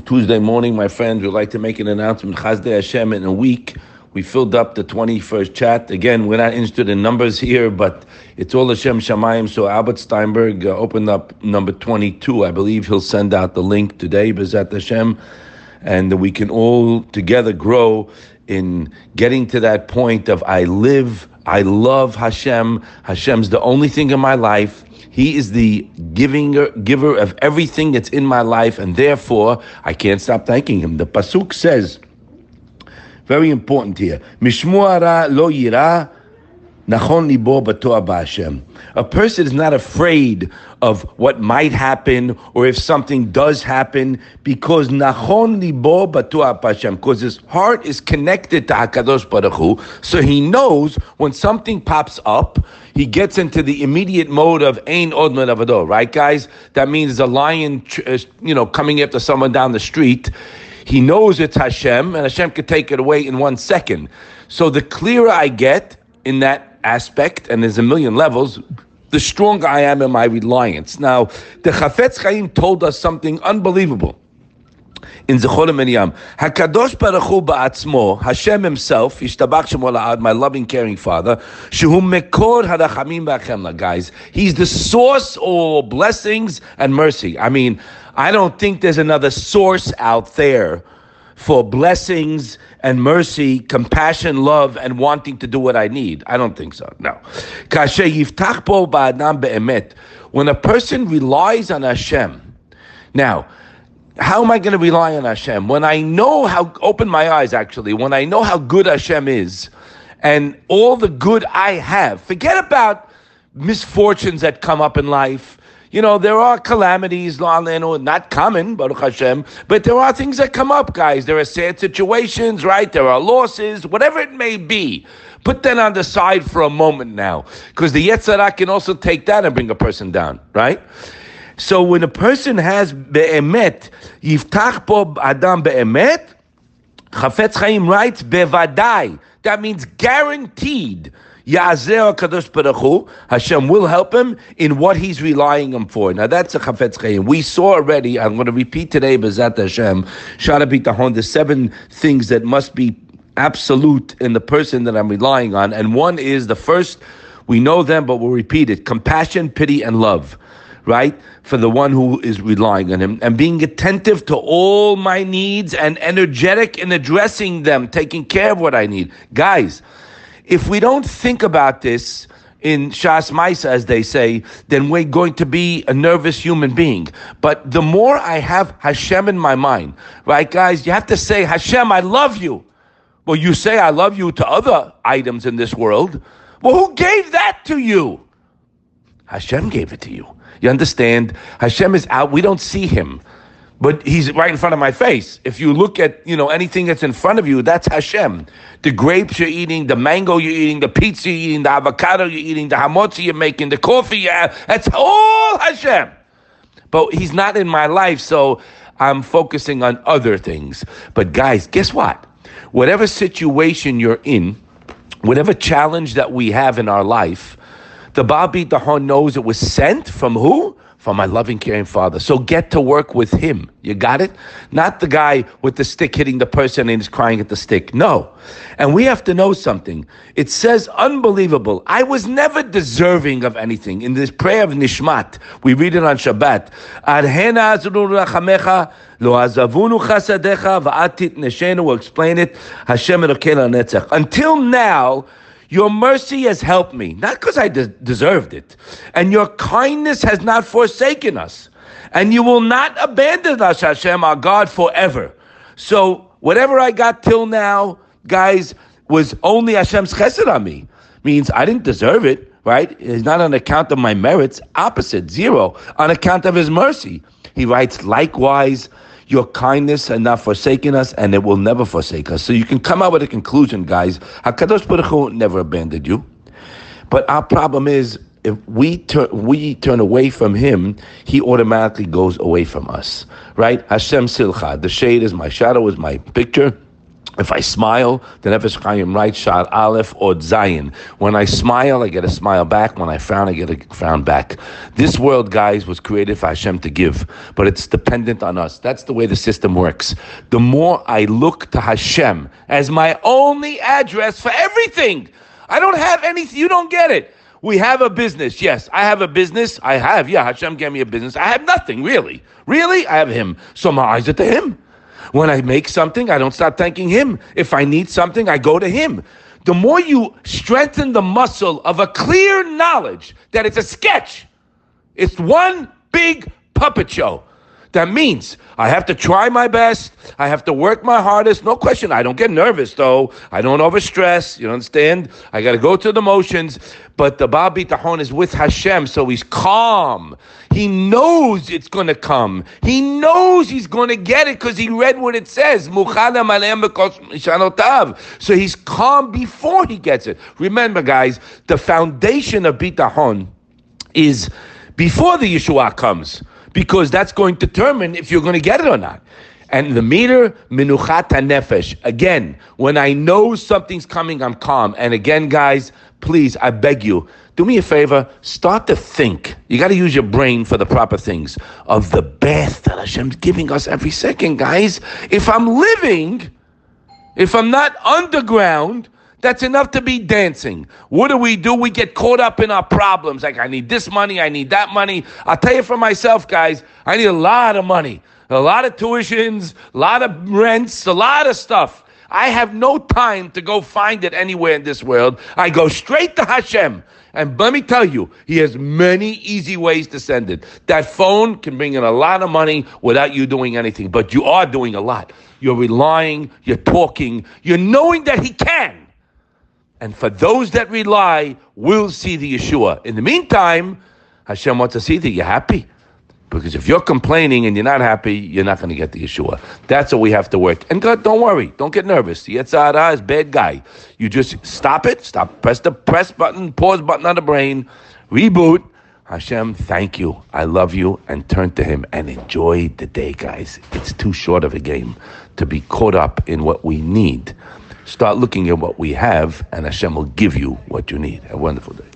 Tuesday morning, my friends, we'd like to make an announcement. Chazdei Hashem in a week. We filled up the 21st chat. Again, we're not interested in numbers here, but it's all Hashem Shamayim. So Albert Steinberg uh, opened up number 22. I believe he'll send out the link today, Bezat Hashem. And we can all together grow in getting to that point of I live, I love Hashem. Hashem's the only thing in my life. He is the giving giver of everything that's in my life, and therefore I can't stop thanking him. The pasuk says, very important here, Mishmuara lo yira. A person is not afraid of what might happen or if something does happen because nachon libo b'toah Hashem, because his heart is connected to Hakadosh Baruch Hu, so he knows when something pops up, he gets into the immediate mode of ein od avado, right, guys? That means a lion, uh, you know, coming after someone down the street. He knows it's Hashem, and Hashem could take it away in one second. So the clearer I get in that aspect, and there's a million levels, the stronger I am in my reliance. Now, the Chafetz Chaim told us something unbelievable in Zachor LeMiriam. Hakadosh Baruch Hu ba'atzmo, Hashem Himself, Yishtabach Shemo my loving, caring Father, Shehu Mekor Hadachamim Ba'achemla, guys. He's the source of blessings and mercy. I mean, I don't think there's another source out there for blessings and mercy, compassion, love, and wanting to do what I need. I don't think so. No. When a person relies on Hashem, now, how am I going to rely on Hashem? When I know how, open my eyes actually, when I know how good Hashem is and all the good I have, forget about misfortunes that come up in life. You know, there are calamities, not common, Baruch Hashem, but there are things that come up, guys. There are sad situations, right? There are losses, whatever it may be. Put that on the side for a moment now, because the Yetzer Hara can also take that and bring a person down, right? So when a person has be'emet, yiftach po adam be'emet, Chafetz Chaim writes, bevadai. That means guaranteed. Yazer Kadosh Baruch Hashem will help him in what he's relying him for. Now that's a Chafetz Chaim. We saw already, I'm going to repeat today, Bezat Hashem, Shara the seven things that must be absolute in the person that I'm relying on. And one is the first, we know them, but we'll repeat it compassion, pity, and love right? For the one who is relying on him and being attentive to all my needs and energetic in addressing them, taking care of what I need. Guys, if we don't think about this, in Shas Maisa, as they say, then we're going to be a nervous human being. But the more I have Hashem in my mind, right, guys, you have to say, Hashem, I love you. Well, you say, I love you to other items in this world. Well, who gave that to you? Hashem gave it to you. You understand? Hashem is out. We don't see him, but he's right in front of my face. If you look at, you know, anything that's in front of you, that's Hashem. The grapes you're eating, the mango you're eating, the pizza you're eating, the avocado you're eating, the hamotzi you're making, the coffee you have, that's all Hashem. But he's not in my life, so I'm focusing on other things. But guys, guess what? Whatever situation you're in, whatever challenge that we have in our life, the Baal Bitachon knows it was sent from who? From my loving, caring father. So get to work with him. You got it? Not the guy with the stick hitting the person and he's crying at the stick. No. And we have to know something. It says unbelievable. I was never deserving of anything. In this prayer of Nishmat, we read it on Shabbat. We'll explain it. Hashem. Until now, your mercy has helped me, not because I de- deserved it. And your kindness has not forsaken us. And you will not abandon us, Hashem, our God, forever. So, whatever I got till now, guys, was only Hashem's chesed on me. Means I didn't deserve it, right? It's not on account of my merits. Opposite, zero. On account of His mercy. He writes, likewise, your kindness and not forsaken us, and it will never forsake us. So you can come out with a conclusion, guys. Hakadosh Baruch Hu never abandoned you, but our problem is if we turn we turn away from Him, He automatically goes away from us. Right? Hashem Silcha. The shade is my shadow, is my picture. If I smile, the Nefesh Chaim writes Shad Aleph or Zayin. When I smile, I get a smile back. When I frown, I get a frown back. This world, guys, was created for Hashem to give, but it's dependent on us. That's the way the system works. The more I look to Hashem as my only address for everything, I don't have anything. You don't get it. We have a business. Yes, I have a business. I have. Yeah, Hashem gave me a business. I have nothing, really. Really? I have Him. So my eyes are to Him. When I make something, I don't stop thanking Him. If I need something, I go to Him. The more you strengthen the muscle of a clear knowledge that it's a sketch, it's one big puppet show. That means I have to try my best. I have to work my hardest. No question. I don't get nervous though. I don't overstress. You understand? I got to go through the motions. But the Baal Bitachon is with Hashem, so he's calm. He knows it's going to come. He knows he's going to get it because he read what it says. So he's calm before he gets it. Remember, guys, the foundation of Bitachon is before the Yeshua comes because that's going to determine if you're going to get it or not. And the meter, minuchat nefesh. Again, when I know something's coming, I'm calm. And again, guys, please, I beg you, do me a favor, start to think. You got to use your brain for the proper things of the best that Hashem's giving us every second, guys. If I'm living, if I'm not underground, that's enough to be dancing. What do we do? We get caught up in our problems. Like, I need this money, I need that money. I'll tell you for myself, guys, I need a lot of money, a lot of tuitions, a lot of rents, a lot of stuff. I have no time to go find it anywhere in this world. I go straight to Hashem. And let me tell you, he has many easy ways to send it. That phone can bring in a lot of money without you doing anything, but you are doing a lot. You're relying, you're talking, you're knowing that he can. And for those that rely, will see the Yeshua. In the meantime, Hashem wants to see that you're happy. Because if you're complaining and you're not happy, you're not going to get the Yeshua. That's what we have to work. And God, don't worry. Don't get nervous. The Yetzer Hara is bad guy. You just stop it. Stop. Press the press button, pause button on the brain. Reboot. Hashem, thank you. I love you. And turn to Him and enjoy the day, guys. It's too short of a game to be caught up in what we need. Start looking at what we have, and Hashem will give you what you need. Have a wonderful day.